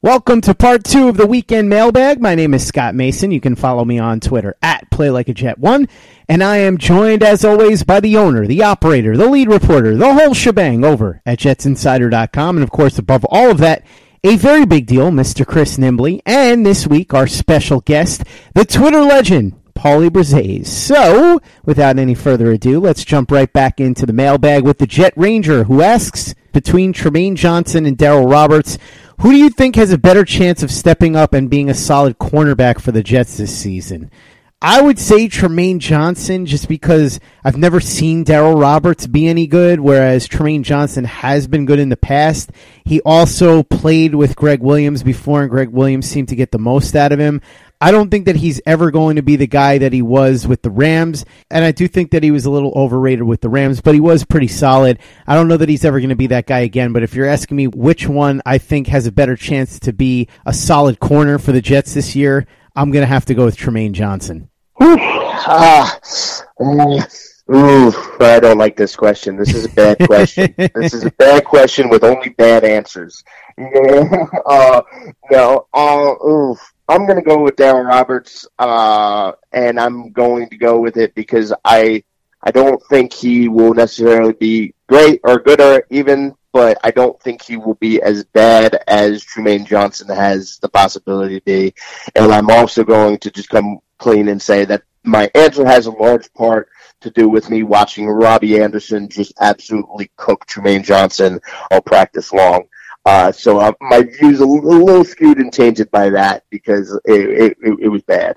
Welcome to part two of the weekend mailbag. My name is Scott Mason. You can follow me on Twitter at PlayLikeAJet1. And I am joined, as always, by the owner, the operator, the lead reporter, the whole shebang over at JetsInsider.com. And of course, above all of that, a very big deal, Mr. Chris Nimbley. And this week, our special guest, the Twitter legend, Paulie Brzezs. So, without any further ado, let's jump right back into the mailbag with the Jet Ranger, who asks between Trumaine Johnson and Darryl Roberts, who do you think has a better chance of stepping up and being a solid cornerback for the Jets this season? I would say Trumaine Johnson just because I've never seen Darryl Roberts be any good, whereas Trumaine Johnson has been good in the past. He also played with Gregg Williams before, and Gregg Williams seemed to get the most out of him. I don't think that he's ever going to be the guy that he was with the Rams, and I do think that he was a little overrated with the Rams, but he was pretty solid. I don't know that he's ever going to be that guy again, but if you're asking me which one I think has a better chance to be a solid corner for the Jets this year, I'm going to have to go with Trumaine Johnson. Ah, ooh, I don't like this question. This is a bad question. this is a bad question with only bad answers. uh, no, uh, ooh, I'm going to go with Darryl Roberts, uh, and I'm going to go with it because I I don't think he will necessarily be great or good or even, but I don't think he will be as bad as Trumaine Johnson has the possibility to be. And I'm also going to just come clean and say that my answer has a large part to do with me watching Robby Anderson just absolutely cook Trumaine Johnson all practice long. Uh, so uh, my views a, little skewed and tainted by that because it, it, it was bad.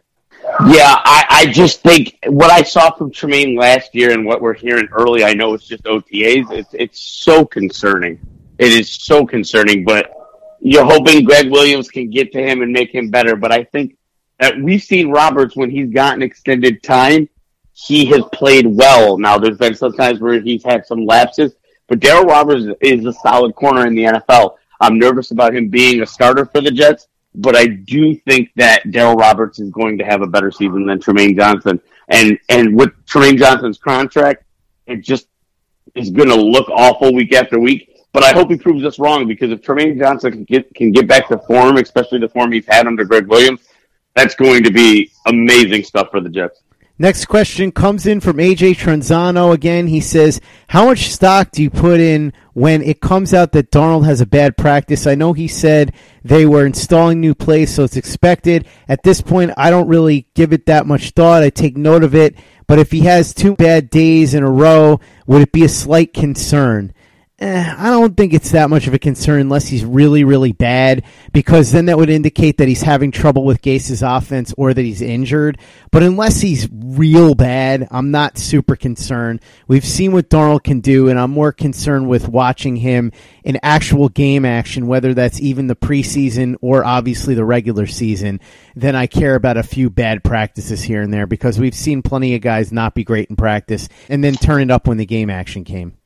Yeah, I, I just think what I saw from Trumaine last year and what we're hearing early, I know it's just OTAs. It's it's so concerning. It is so concerning. But you're hoping Gregg Williams can get to him and make him better. But I think that we've seen Roberts when he's gotten extended time, he has played well. Now there's been some times where he's had some lapses, but Darryl Roberts is a solid corner in the NFL. I'm nervous about him being a starter for the Jets, but I do think that Darryl Roberts is going to have a better season than Trumaine Johnson. And and with Trumaine Johnson's contract, it just is going to look awful week after week. But I hope he proves us wrong because if Trumaine Johnson can get can get back to form, especially the form he's had under Gregg Williams, that's going to be amazing stuff for the Jets. Next question comes in from AJ Tranzano again. He says, How much stock do you put in when it comes out that Darnold has a bad practice? I know he said they were installing new plays, so it's expected. At this point, I don't really give it that much thought. I take note of it. But if he has two bad days in a row, would it be a slight concern? Eh, I don't think it's that much of a concern unless he's really, really bad, because then that would indicate that he's having trouble with Gase's offense or that he's injured. But unless he's real bad, I'm not super concerned. We've seen what Darnold can do, and I'm more concerned with watching him in actual game action, whether that's even the preseason or obviously the regular season, than I care about a few bad practices here and there, because we've seen plenty of guys not be great in practice and then turn it up when the game action came.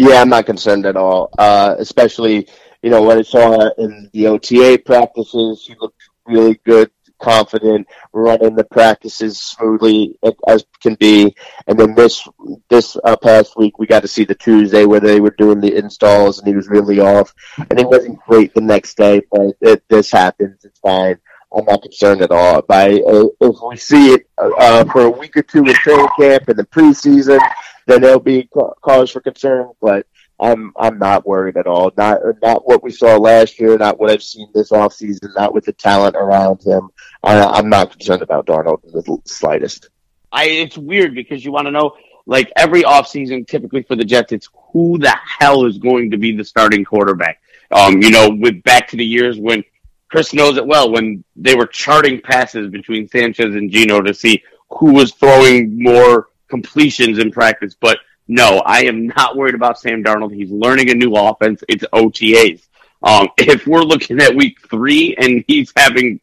Yeah, I'm not concerned at all. Uh, especially, you know, what I saw in the OTA practices, he looked really good, confident, running the practices smoothly as can be. And then this this uh, past week, we got to see the Tuesday where they were doing the installs, and he was really off. And it wasn't great the next day, but it, this happens. It's fine. I'm not concerned at all. By uh, if we see it uh, for a week or two in training camp and the preseason, then there'll be cause for concern. But I'm I'm not worried at all. Not not what we saw last year. Not what I've seen this offseason. Not with the talent around him. I, I'm not concerned about Darnold in the slightest. I it's weird because you want to know like every offseason typically for the Jets it's who the hell is going to be the starting quarterback. Um, you know, with back to the years when Chris knows it well when they were charting passes between Sanchez and Gino to see who was throwing more completions in practice. But no, I am not worried about Sam Darnold. He's learning a new offense. It's OTAs. Um, if we're looking at week three and he's having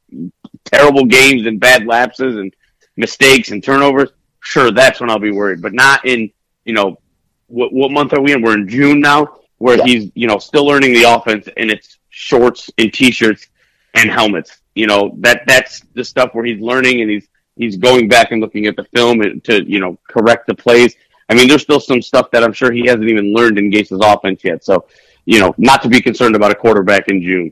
terrible games and bad lapses and mistakes and turnovers, sure, that's when I'll be worried. But not in, you know, what, what month are we in? We're in June now, where yeah. he's, you know, still learning the offense and it's shorts and t-shirts and helmets. You know, that, that's the stuff where he's learning and he's, he's going back and looking at the film to, you know, correct the plays. I mean, there's still some stuff that I'm sure he hasn't even learned in Gase's offense yet. So, you know, not to be concerned about a quarterback in June.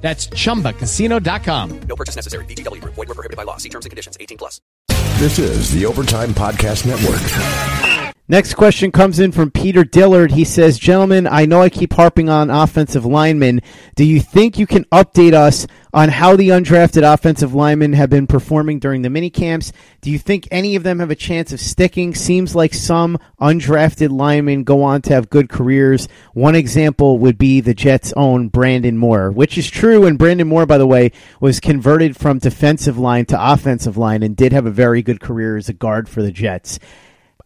That's ChumbaCasino.com. No purchase necessary. VGW. Void were prohibited by law. See terms and conditions. 18 plus. This is the Overtime Podcast Network. Next question comes in from Peter Dillard. He says, Gentlemen, I know I keep harping on offensive linemen. Do you think you can update us on how the undrafted offensive linemen have been performing during the mini camps? Do you think any of them have a chance of sticking? Seems like some undrafted linemen go on to have good careers. One example would be the Jets' own Brandon Moore, which is true. And Brandon Moore, by the way, was converted from defensive line to offensive line and did have a very good career as a guard for the Jets.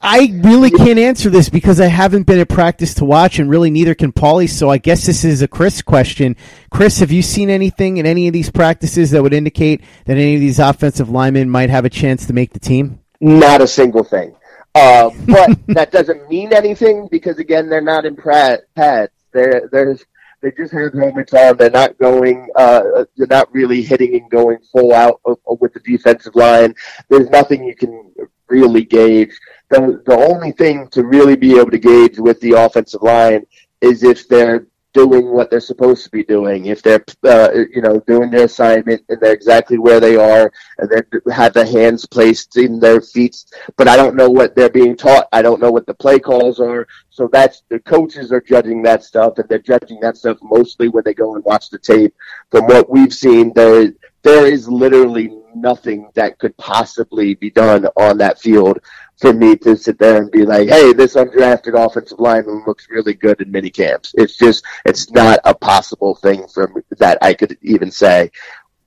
I really can't answer this because I haven't been at practice to watch, and really neither can Paulie. So I guess this is a Chris question. Chris, have you seen anything in any of these practices that would indicate that any of these offensive linemen might have a chance to make the team? Not a single thing. Uh, but that doesn't mean anything because again, they're not in pads. They're there's they just have helmets on. They're not going. Uh, they're not really hitting and going full out with the defensive line. There's nothing you can really gauge the the only thing to really be able to gauge with the offensive line is if they're doing what they're supposed to be doing. If they're uh, you know doing their assignment and they're exactly where they are and they have the hands placed in their feet, but I don't know what they're being taught. I don't know what the play calls are. So that's the coaches are judging that stuff and they're judging that stuff mostly when they go and watch the tape. From what we've seen, there there is literally nothing that could possibly be done on that field for me to sit there and be like, hey, this undrafted offensive lineman looks really good in mini camps. It's just, it's not a possible thing for that I could even say.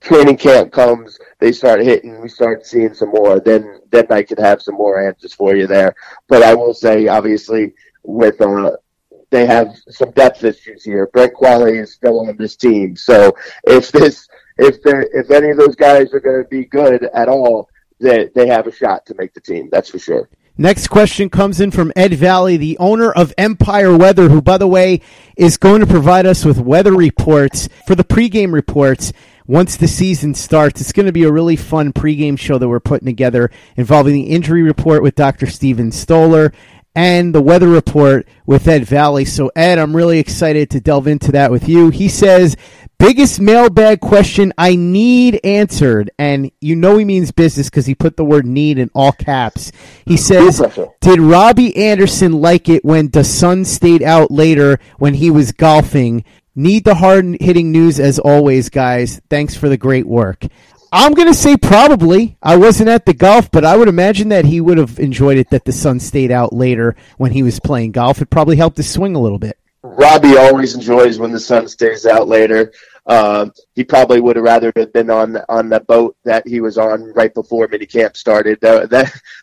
Training camp comes, they start hitting, we start seeing some more, then, then I could have some more answers for you there. But I will say, obviously, with, uh, they have some depth issues here. Brent Qvale is still on this team. So if this, if there, if any of those guys are going to be good at all, they, they have a shot to make the team. That's for sure. Next question comes in from Ed Valley, the owner of Empire Weather, who, by the way, is going to provide us with weather reports for the pregame reports once the season starts. It's going to be a really fun pregame show that we're putting together involving the injury report with Dr. Steven Stoller and the weather report with Ed Valley. So, Ed, I'm really excited to delve into that with you. He says Biggest mailbag question I need answered, and you know he means business because he put the word need in all caps. He says, Did Robby Anderson like it when the sun stayed out later when he was golfing? Need the hard hitting news as always, guys. Thanks for the great work. I'm going to say probably. I wasn't at the golf, but I would imagine that he would have enjoyed it that the sun stayed out later when he was playing golf. It probably helped his swing a little bit. Robby always enjoys when the sun stays out later. Uh, he probably would have rather have been on on the boat that he was on right before minicamp started. That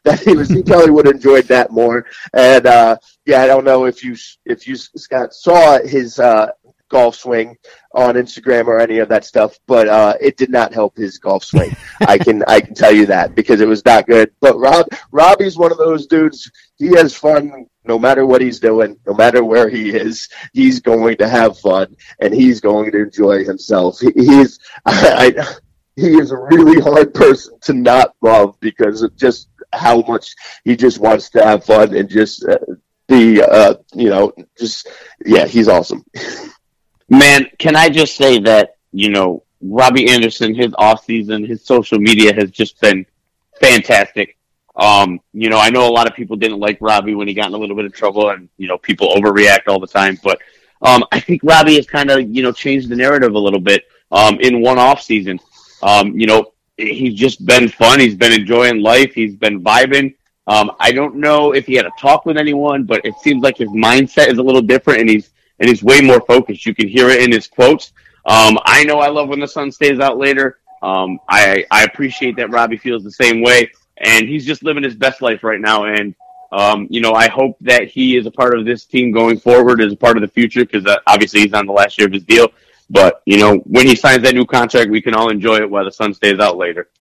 that he was he probably would have enjoyed that more. And uh, yeah, I don't know if you if you Scott saw his uh, golf swing on Instagram or any of that stuff, but uh, it did not help his golf swing. I can I can tell you that because it was not good. But Rob Robby's one of those dudes. He has fun no matter what he's doing, no matter where he is. He's going to have fun and he's going to enjoy himself. He, he's I, I he is a really hard person to not love because of just how much he just wants to have fun and just uh, be, uh, you know, just yeah, he's awesome. Man, can I just say that, you know, Robby Anderson, his off season, his social media has just been fantastic. Um, you know, I know a lot of people didn't like Robby when he got in a little bit of trouble and, you know, people overreact all the time, but um, I think Robby has kind of, you know, changed the narrative a little bit um, in one off season. Um, you know, he's just been fun. He's been enjoying life. He's been vibing. Um, I don't know if he had a talk with anyone, but it seems like his mindset is a little different and he's and he's way more focused. You can hear it in his quotes. Um, I know I love when the sun stays out later. Um, I, I appreciate that Robby feels the same way, and he's just living his best life right now. And um, you know, I hope that he is a part of this team going forward, as a part of the future, because uh, obviously he's on the last year of his deal. But you know, when he signs that new contract, we can all enjoy it while the sun stays out later.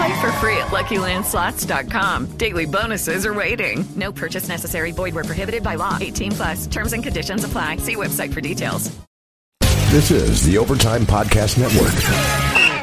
Play for free at LuckyLandSlots.com. Daily bonuses are waiting. No purchase necessary. Void where prohibited by law. 18 plus. Terms and conditions apply. See website for details. This is the Overtime Podcast Network.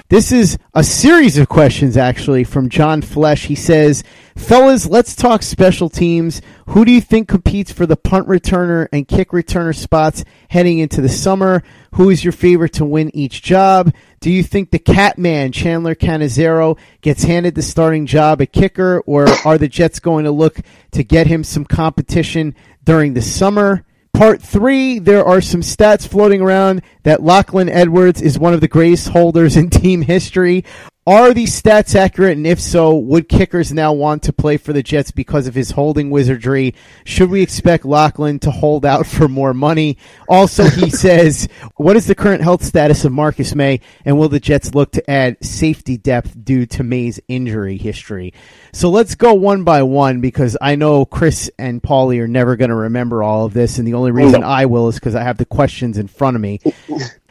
This is a series of questions, actually, from John Flesh. He says, Fellas, let's talk special teams. Who do you think competes for the punt returner and kick returner spots heading into the summer? Who is your favorite to win each job? Do you think the Catman, Chandler Catanzaro, gets handed the starting job at kicker, or are the Jets going to look to get him some competition during the summer? Part three, there are some stats floating around that Lachlan Edwards is one of the greatest holders in team history. Are these stats accurate? And if so, would kickers now want to play for the Jets because of his holding wizardry? Should we expect Lachlan to hold out for more money? Also, he says, what is the current health status of Marcus Maye? And will the Jets look to add safety depth due to Maye's injury history? So let's go one by one because I know Chris and Paulie are never going to remember all of this. And the only reason oh, I will is because I have the questions in front of me.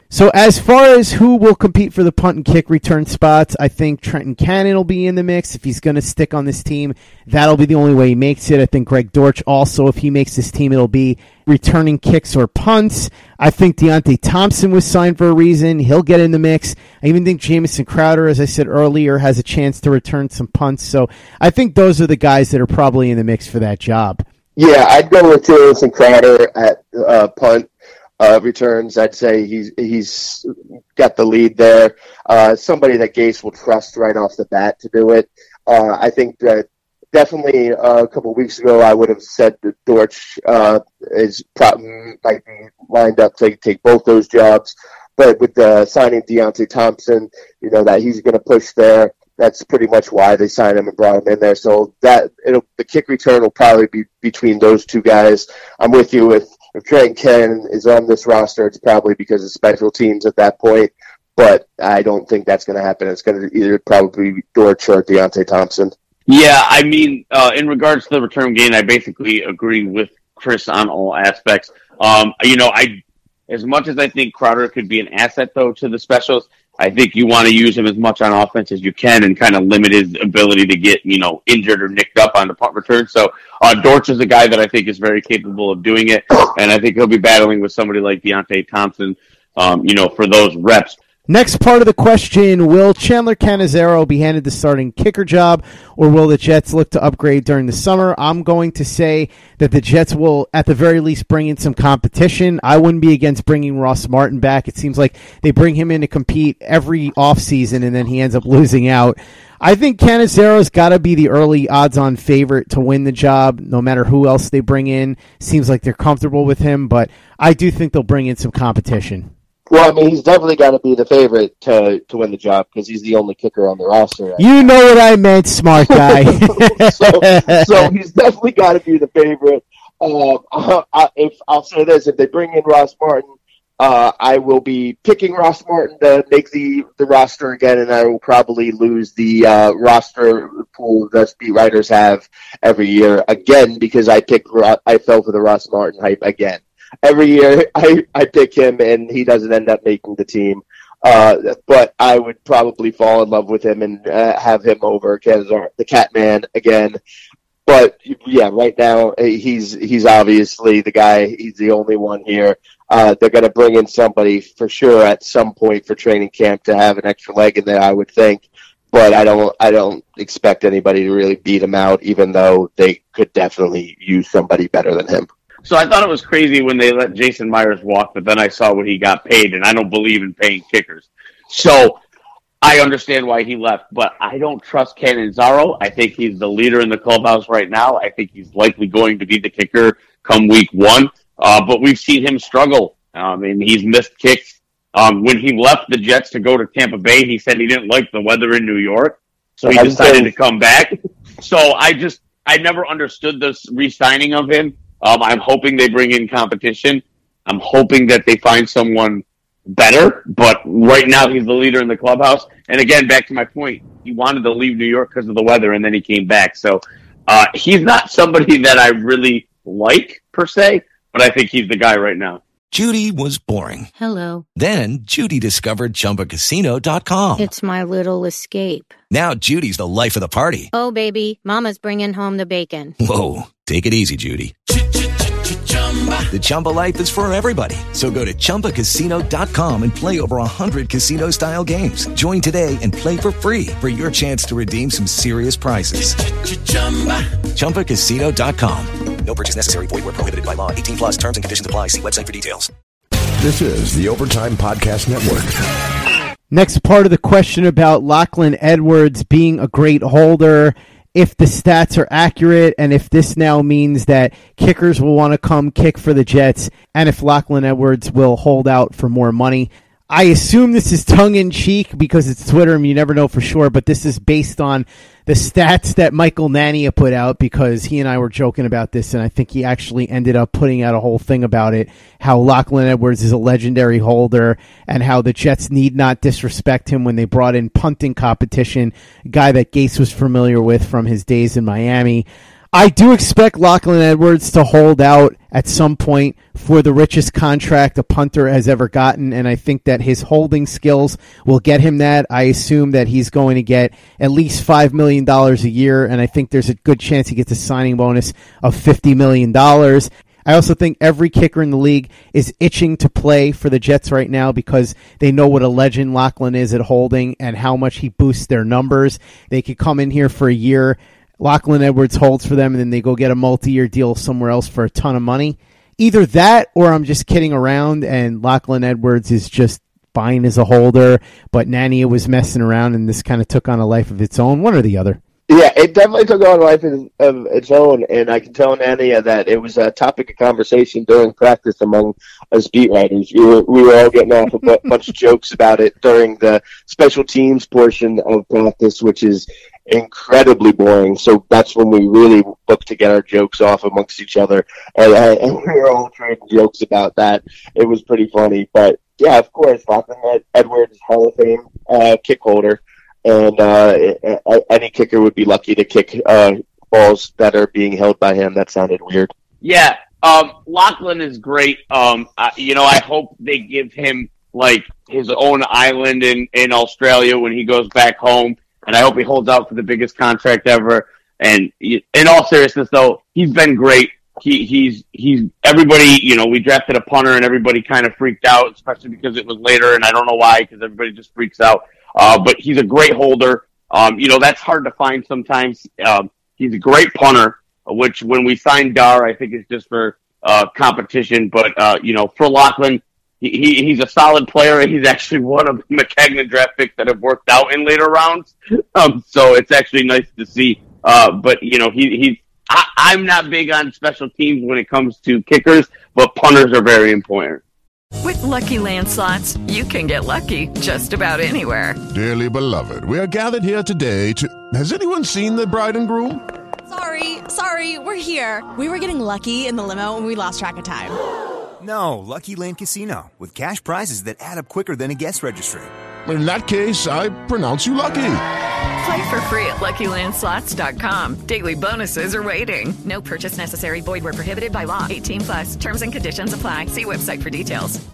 So as far as who will compete for the punt and kick return spots, I think Trenton Cannon will be in the mix if he's going to stick on this team. That'll be the only way he makes it. I think Greg Dortch also, if he makes this team, it'll be returning kicks or punts. I think Deonte Thompson was signed for a reason. He'll get in the mix. I even think Jamison Crowder, as I said earlier, has a chance to return some punts. So I think those are the guys that are probably in the mix for that job. Yeah, I'd go with Jamison Crowder at uh, punt uh, returns. I'd say he's he's got the lead there. Uh, somebody that Gase will trust right off the bat to do it. Uh, I think that definitely uh, a couple weeks ago I would have said that Dortch uh, is pro- might be lined up to take both those jobs. But with the signing Deonte Thompson, you know that he's going to push there. That's pretty much why they signed him and brought him in there. So that the kick return will probably be between those two guys. I'm with you with if Trent Cannon is on this roster, it's probably because of special teams at that point. But I don't think that's going to happen. It's going to either probably be Dortch or Deonte Thompson. Yeah, I mean, uh, in regards to the return game, I basically agree with Chris on all aspects. Um, you know, I as much as I think Crowder could be an asset though to the specials, I think you want to use him as much on offense as you can and kind of limit his ability to get, you know, injured or nicked up on the punt return. So, uh, Dortch is a guy that I think is very capable of doing it. And I think he'll be battling with somebody like Deonte Thompson, um, you know, for those reps. Next part of the question Will Chandler Catanzaro be handed the starting kicker job, or will the Jets look to upgrade during the summer? I'm going to say that the Jets will, at the very least, bring in some competition. I wouldn't be against bringing Ross Martin back. It seems like they bring him in to compete every offseason, and then he ends up losing out. I think Catanzaro's got to be the early odds on favorite to win the job, no matter who else they bring in. Seems like they're comfortable with him, but I do think they'll bring in some competition. Well, I mean, he's definitely got to be the favorite to to win the job because he's the only kicker on the roster. Right you know what I meant, smart guy. so, so he's definitely got to be the favorite. Um, I, if I'll say this, if they bring in Ross Martin, uh, I will be picking Ross Martin to make the, the roster again, and I will probably lose the uh, roster pool that beat writers have every year again because I picked I fell for the Ross Martin hype again every year I, I pick him and he doesn't end up making the team. Uh, but I would probably fall in love with him and uh, have him over Kazar, the Catman again. But yeah, right now he's he's obviously the guy. He's the only one here. Uh, they're going to bring in somebody for sure at some point for training camp to have an extra leg in there. I would think, but I don't I don't expect anybody to really beat him out. Even though they could definitely use somebody better than him. So I thought it was crazy when they let Jason Myers walk, but then I saw what he got paid, and I don't believe in paying kickers. So I understand why he left, but I don't trust Catanzaro. I think he's the leader in the clubhouse right now. I think he's likely going to be the kicker come week one. Uh, but we've seen him struggle. Um, and he's missed kicks. Um, when he left the Jets to go to Tampa Bay, he said he didn't like the weather in New York, so he decided to come back. So I just I never understood this re-signing of him. Um, I'm hoping they bring in competition. I'm hoping that they find someone better, but right now he's the leader in the clubhouse. And again, back to my point, he wanted to leave New York because of the weather, and then he came back. So uh, he's not somebody that I really like per se, but I think he's the guy right now. Judy was boring. Hello. Then Judy discovered ChumbaCasino.com. It's my little escape. Now Judy's the life of the party. Oh baby, Mama's bringing home the bacon. Whoa, take it easy, Judy. The Chumba life is for everybody. So go to ChumbaCasino.com and play over 100 casino style games. Join today and play for free for your chance to redeem some serious prizes. ChumbaCasino.com. No purchase necessary. Void where prohibited by law. 18 plus terms and conditions apply. See website for details. This is the Overtime Podcast Network. Next part of the question about Lachlan Edwards being a great holder if the stats are accurate and if this now means that kickers will want to come kick for the Jets and if Lachlan Edwards will hold out for more money. I assume this is tongue in cheek because it's Twitter and you never know for sure, but this is based on the stats that Michael Nania put out because he and I were joking about this and I think he actually ended up putting out a whole thing about it, how Lachlan Edwards is a legendary holder and how the Jets need not disrespect him when they brought in punting competition, a guy that Gase was familiar with from his days in Miami. I do expect Lachlan Edwards to hold out at some point for the richest contract a punter has ever gotten, and I think that his holding skills will get him that. I assume that he's going to get at least $5 million a year, and I think there's a good chance he gets a signing bonus of $50 million. I also think every kicker in the league is itching to play for the Jets right now because they know what a legend Lachlan is at holding and how much he boosts their numbers. They could come in here for a year Lachlan Edwards holds for them, and then they go get a multi-year deal somewhere else for a ton of money. Either that, or I'm just kidding around, and Lachlan Edwards is just fine as a holder, but Nania was messing around, and this kind of took on a life of its own. One or the other. Yeah, it definitely took on a life of its own, and I can tell Nania that it was a topic of conversation during practice among us beat writers. We were, we were all getting off a bunch of jokes about it during the special teams portion of practice, which is incredibly boring. So that's when we really look to get our jokes off amongst each other, and, and we were all trading jokes about that. It was pretty funny, but yeah, of course, Lachlan Edwards, Hall of Fame uh, kick holder, and uh, any kicker would be lucky to kick uh, balls that are being held by him. That sounded weird. Yeah, um, Lachlan is great. Um, I, you know, I hope they give him like his own island in in Australia when he goes back home and I hope he holds out for the biggest contract ever. And in all seriousness, though, he's been great. he he's he's everybody. You know, we drafted a punter and everybody kind of freaked out, especially because it was later, and I don't know why because everybody just freaks out. Uh, but he's a great holder. Um, you know, that's hard to find sometimes. Um, he's a great punter, which when we signed Darr, I think is just for uh, competition. But uh, you know, for Lachlan, he, he, he's a solid player. He's actually one of the Maccagnan draft picks that have worked out in later rounds. Um, so it's actually nice to see. Uh, but you know, he he's I, I'm not big on special teams when it comes to kickers, but punters are very important. With Lucky Land slots, you can get lucky just about anywhere. Dearly beloved, we are gathered here today to. Has anyone seen the bride and groom? Sorry, sorry, we're here. We were getting lucky in the limo and we lost track of time. No, Lucky Land Casino, with cash prizes that add up quicker than a guest registry. In that case, I pronounce you lucky. Play for free at LuckyLandSlots.com. Daily bonuses are waiting. No purchase necessary. Void where prohibited by law. 18 plus. Terms and conditions apply. See website for details.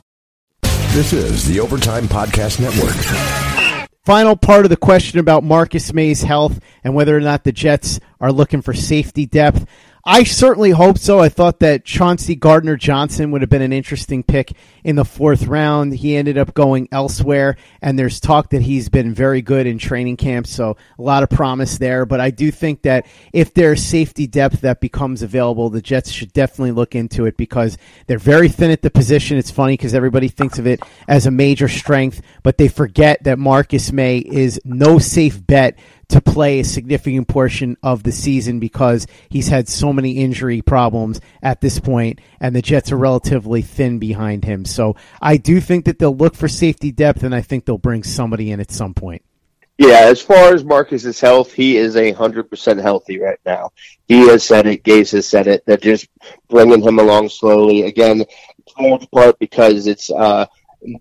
This is the Overtime Podcast Network. Final part of the question about Marcus Maye's health and whether or not the Jets are looking for safety depth. I certainly hope so. I thought that Chauncey Gardner Johnson would have been an interesting pick in the fourth round. He ended up going elsewhere, and there's talk that he's been very good in training camp, so a lot of promise there. But I do think that if there's safety depth that becomes available, the Jets should definitely look into it because they're very thin at the position. It's funny because everybody thinks of it as a major strength, but they forget that Marcus Maye is no safe bet to play a significant portion of the season because he's had so many injury problems at this point, and the Jets are relatively thin behind him. So I do think that they'll look for safety depth, and I think they'll bring somebody in at some point. Yeah, as far as Marcus's health, he is a hundred percent healthy right now. He has said it. Gase has said it. They're just bringing him along slowly. Again, large part because it's uh,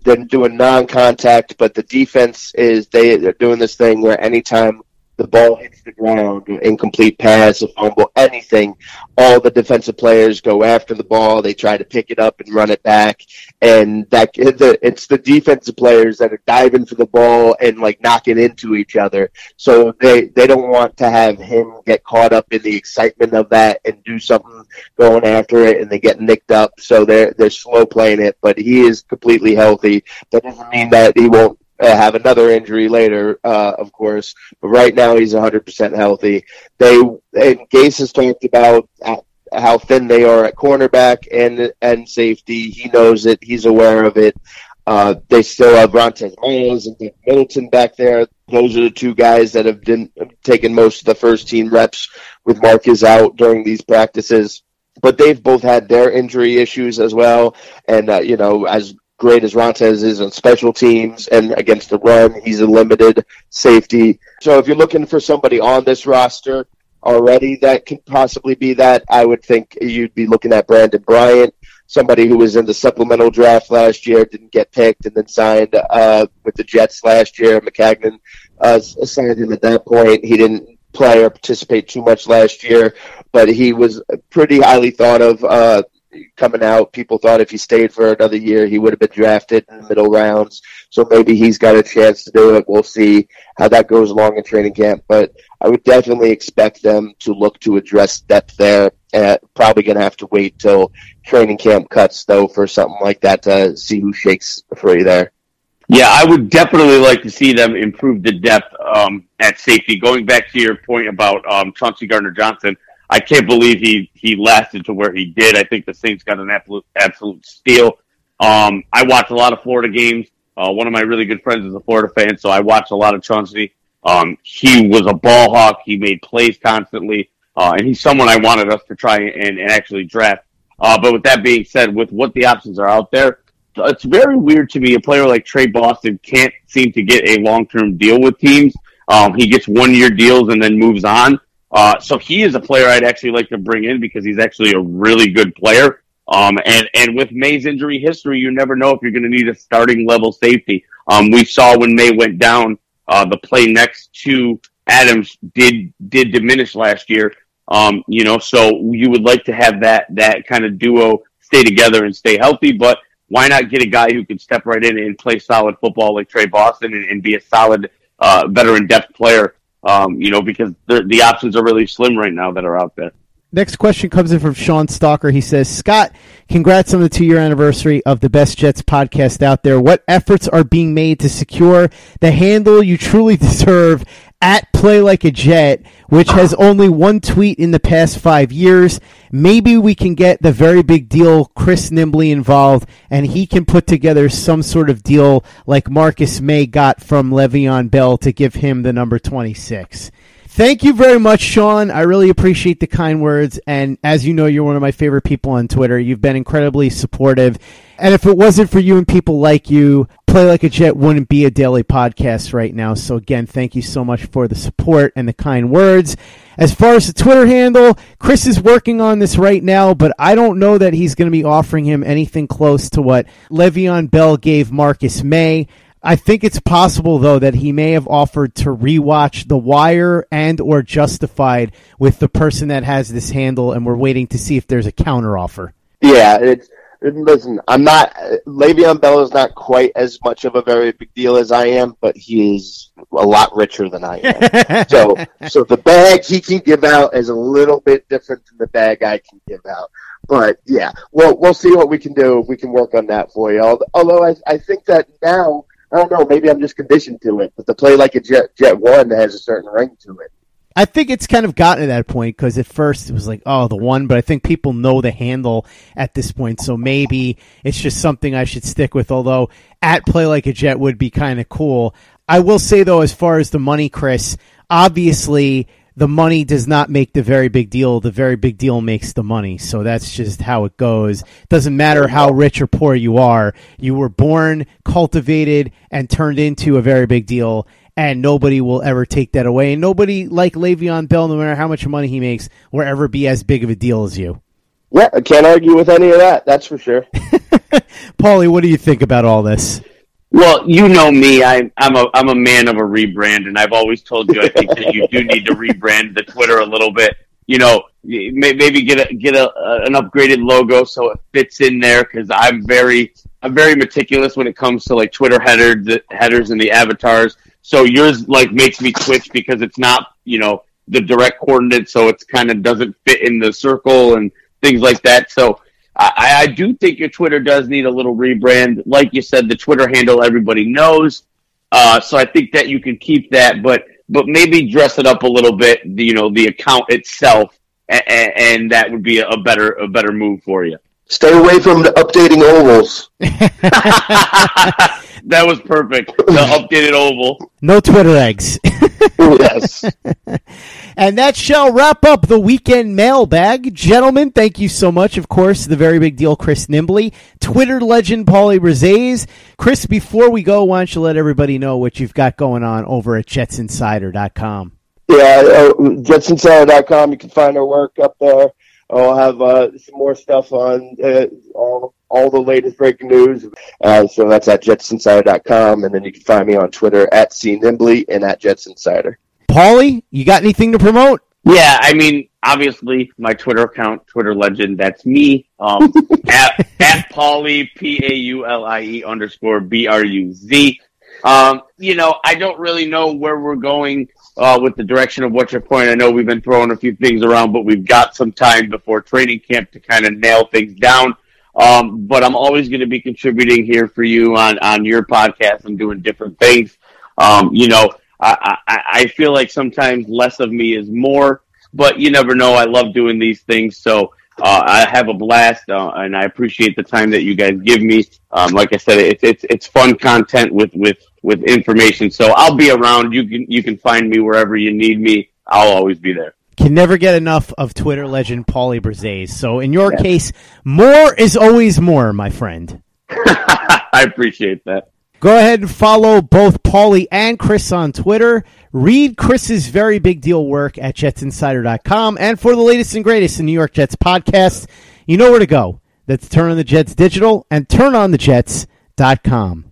they're doing non-contact, but the defense is they they're doing this thing where anytime the ball hits the ground, incomplete pass, a fumble, anything, all the defensive players go after the ball. They try to pick it up and run it back, and that it's the defensive players that are diving for the ball and like knocking into each other. So they they don't want to have him get caught up in the excitement of that and do something going after it, and they get nicked up. So they're they're slow playing it, but he is completely healthy. That doesn't mean that he won't uh, have another injury later, uh, of course. But right now, he's 100% healthy. They and Gase has talked about how thin they are at cornerback and and safety. He knows it. He's aware of it. Uh, they still have Rontez Miles and Doug Middleton back there. Those are the two guys that have been taken most of the first team reps with Marcus out during these practices. But they've both had their injury issues as well. And, uh, you know, as great as Rontez is on special teams and against the run, he's a limited safety. So if you're looking for somebody on this roster already that could possibly be that, I would think you'd be looking at Brandon Bryant, somebody who was in the supplemental draft last year, didn't get picked, and then signed uh, with the Jets last year. Maccagnan uh, signed him at that point. He didn't play or participate too much last year, but he was pretty highly thought of. Uh, coming out. People thought if he stayed for another year, he would have been drafted in the middle rounds. So maybe he's got a chance to do it. We'll see how that goes along in training camp. But I would definitely expect them to look to address depth there. Uh, probably going to have to wait till training camp cuts, though, for something like that to see who shakes free there. Yeah, I would definitely like to see them improve the depth um, at safety. Going back to your point about um, Chauncey Gardner Johnson, I can't believe he he lasted to where he did. I think the Saints got an absolute absolute steal. Um, I watch a lot of Florida games. Uh, one of my really good friends is a Florida fan, so I watch a lot of Chauncey. Um, he was a ball hawk. He made plays constantly, uh, and he's someone I wanted us to try and, and actually draft. Uh, but with that being said, with what the options are out there, it's very weird to me. A player like Tre Boston can't seem to get a long term deal with teams. Um, he gets one year deals and then moves on. Uh, so he is a player I'd actually like to bring in because he's actually a really good player. Um, and, and with Maye's injury history, you never know if you're going to need a starting level safety. Um, we saw when Maye went down, uh, the play next to Adams did, did diminish last year. Um, you know, so you would like to have that, that kind of duo stay together and stay healthy, but why not get a guy who can step right in and play solid football like Tre Boston and, and be a solid, uh, veteran depth player? Um, you know, because the, options are really slim right now that are out there. Next question comes in from Sean Stalker. He says, Scott, congrats on the two year anniversary of the Best Jets podcast out there. What efforts are being made to secure the handle you truly deserve at Play Like a Jet, which has only one tweet in the past five years? Maybe we can get the very big deal Chris Nimbley involved and he can put together some sort of deal like Marcus Maye got from Le'Veon Bell to give him the number 26. Thank you very much, Sean. I really appreciate the kind words. And as you know, you're one of my favorite people on Twitter. You've been incredibly supportive. And if it wasn't for you and people like you, Play Like a Jet wouldn't be a daily podcast right now. So again, thank you so much for the support and the kind words. As far as the Twitter handle, Chris is working on this right now, but I don't know that he's going to be offering him anything close to what Le'Veon Bell gave Marcus Maye. I think it's possible though that he may have offered to rewatch The Wire and or Justified with the person that has this handle, and we're waiting to see if there's a counteroffer. Yeah, it's listen. I'm not Le'Veon Bell is not quite as much of a very big deal as I am, but he is a lot richer than I am. so, so the bag he can give out is a little bit different than the bag I can give out. But yeah, well, we'll see what we can do. We can work on that for you. Although I, I think that now I don't know. Maybe I'm just conditioned to it. But to play like a Jet Jet One has a certain ring to it. I think it's kind of gotten to that point because at first it was like, oh, the one, but I think people know the handle at this point, so maybe it's just something I should stick with. Although at play like a jet would be kind of cool. I will say though, as far as the money, Chris, obviously the money does not make the very big deal. The very big deal makes the money. So that's just how it goes. Doesn't matter how rich or poor you are. You were born, cultivated, and turned into a very big deal. And nobody will ever take that away. And nobody like Le'Veon Bell, no matter how much money he makes, will ever be as big of a deal as you. Yeah, I can't argue with any of that. That's for sure. Paulie, what do you think about all this? Well, you know me. I, I'm a I'm a man of a rebrand, and I've always told you I think that you do need to rebrand the Twitter a little bit. You know, maybe get a get a, an upgraded logo so it fits in there. Because I'm very I'm very meticulous when it comes to like Twitter headers headers and the avatars. So yours like makes me twitch because it's not you know the direct coordinate, so it's kind of doesn't fit in the circle and things like that. So I, I do think your Twitter does need a little rebrand. Like you said, the Twitter handle everybody knows. Uh, so I think that you can keep that, but but maybe dress it up a little bit. You know, the account itself, and, and that would be a better a better move for you. Stay away from the updating ovals. that was perfect. The updated oval. No Twitter eggs. yes. And that shall wrap up the weekend mailbag. Gentlemen, thank you so much. Of course, the very big deal, Chris Nimbley, Twitter legend, Paulie Brzez. Chris, before we go, why don't you let everybody know what you've got going on over at jetsinsider.com? Yeah, uh, jetsinsider.com. You can find our work up there. I'll have uh, some more stuff on uh, all all the latest breaking news. Uh, so that's at jetsinsider.com, and then you can find me on Twitter at cnimbley and at jetsinsider. Paulie, you got anything to promote? Yeah, I mean, obviously, my Twitter account, Twitter legend, that's me. Um, at, at Paulie, P A U L I E underscore B R U Z. Um, you know, I don't really know where we're going uh, with the direction of what's your point. I know we've been throwing a few things around, but we've got some time before training camp to kind of nail things down. Um, but I'm always going to be contributing here for you on, on your podcast and doing different things. Um, you know, I, I, I feel like sometimes less of me is more, but you never know. I love doing these things. So, uh, I have a blast, uh, and I appreciate the time that you guys give me. Um, like I said, it's it's it's fun content with with with information. So I'll be around. You can you can find me wherever you need me. I'll always be there. Can never get enough of Twitter legend Paulie Brzez. So in your yeah. case, more is always more, my friend. I appreciate that. Go ahead and follow both Paulie and Chris on Twitter. Read Chris's very big deal work at jetsinsider.com. And for the latest and greatest in New York Jets podcasts, you know where to go. That's Turn on the Jets Digital and turnonthejets.com.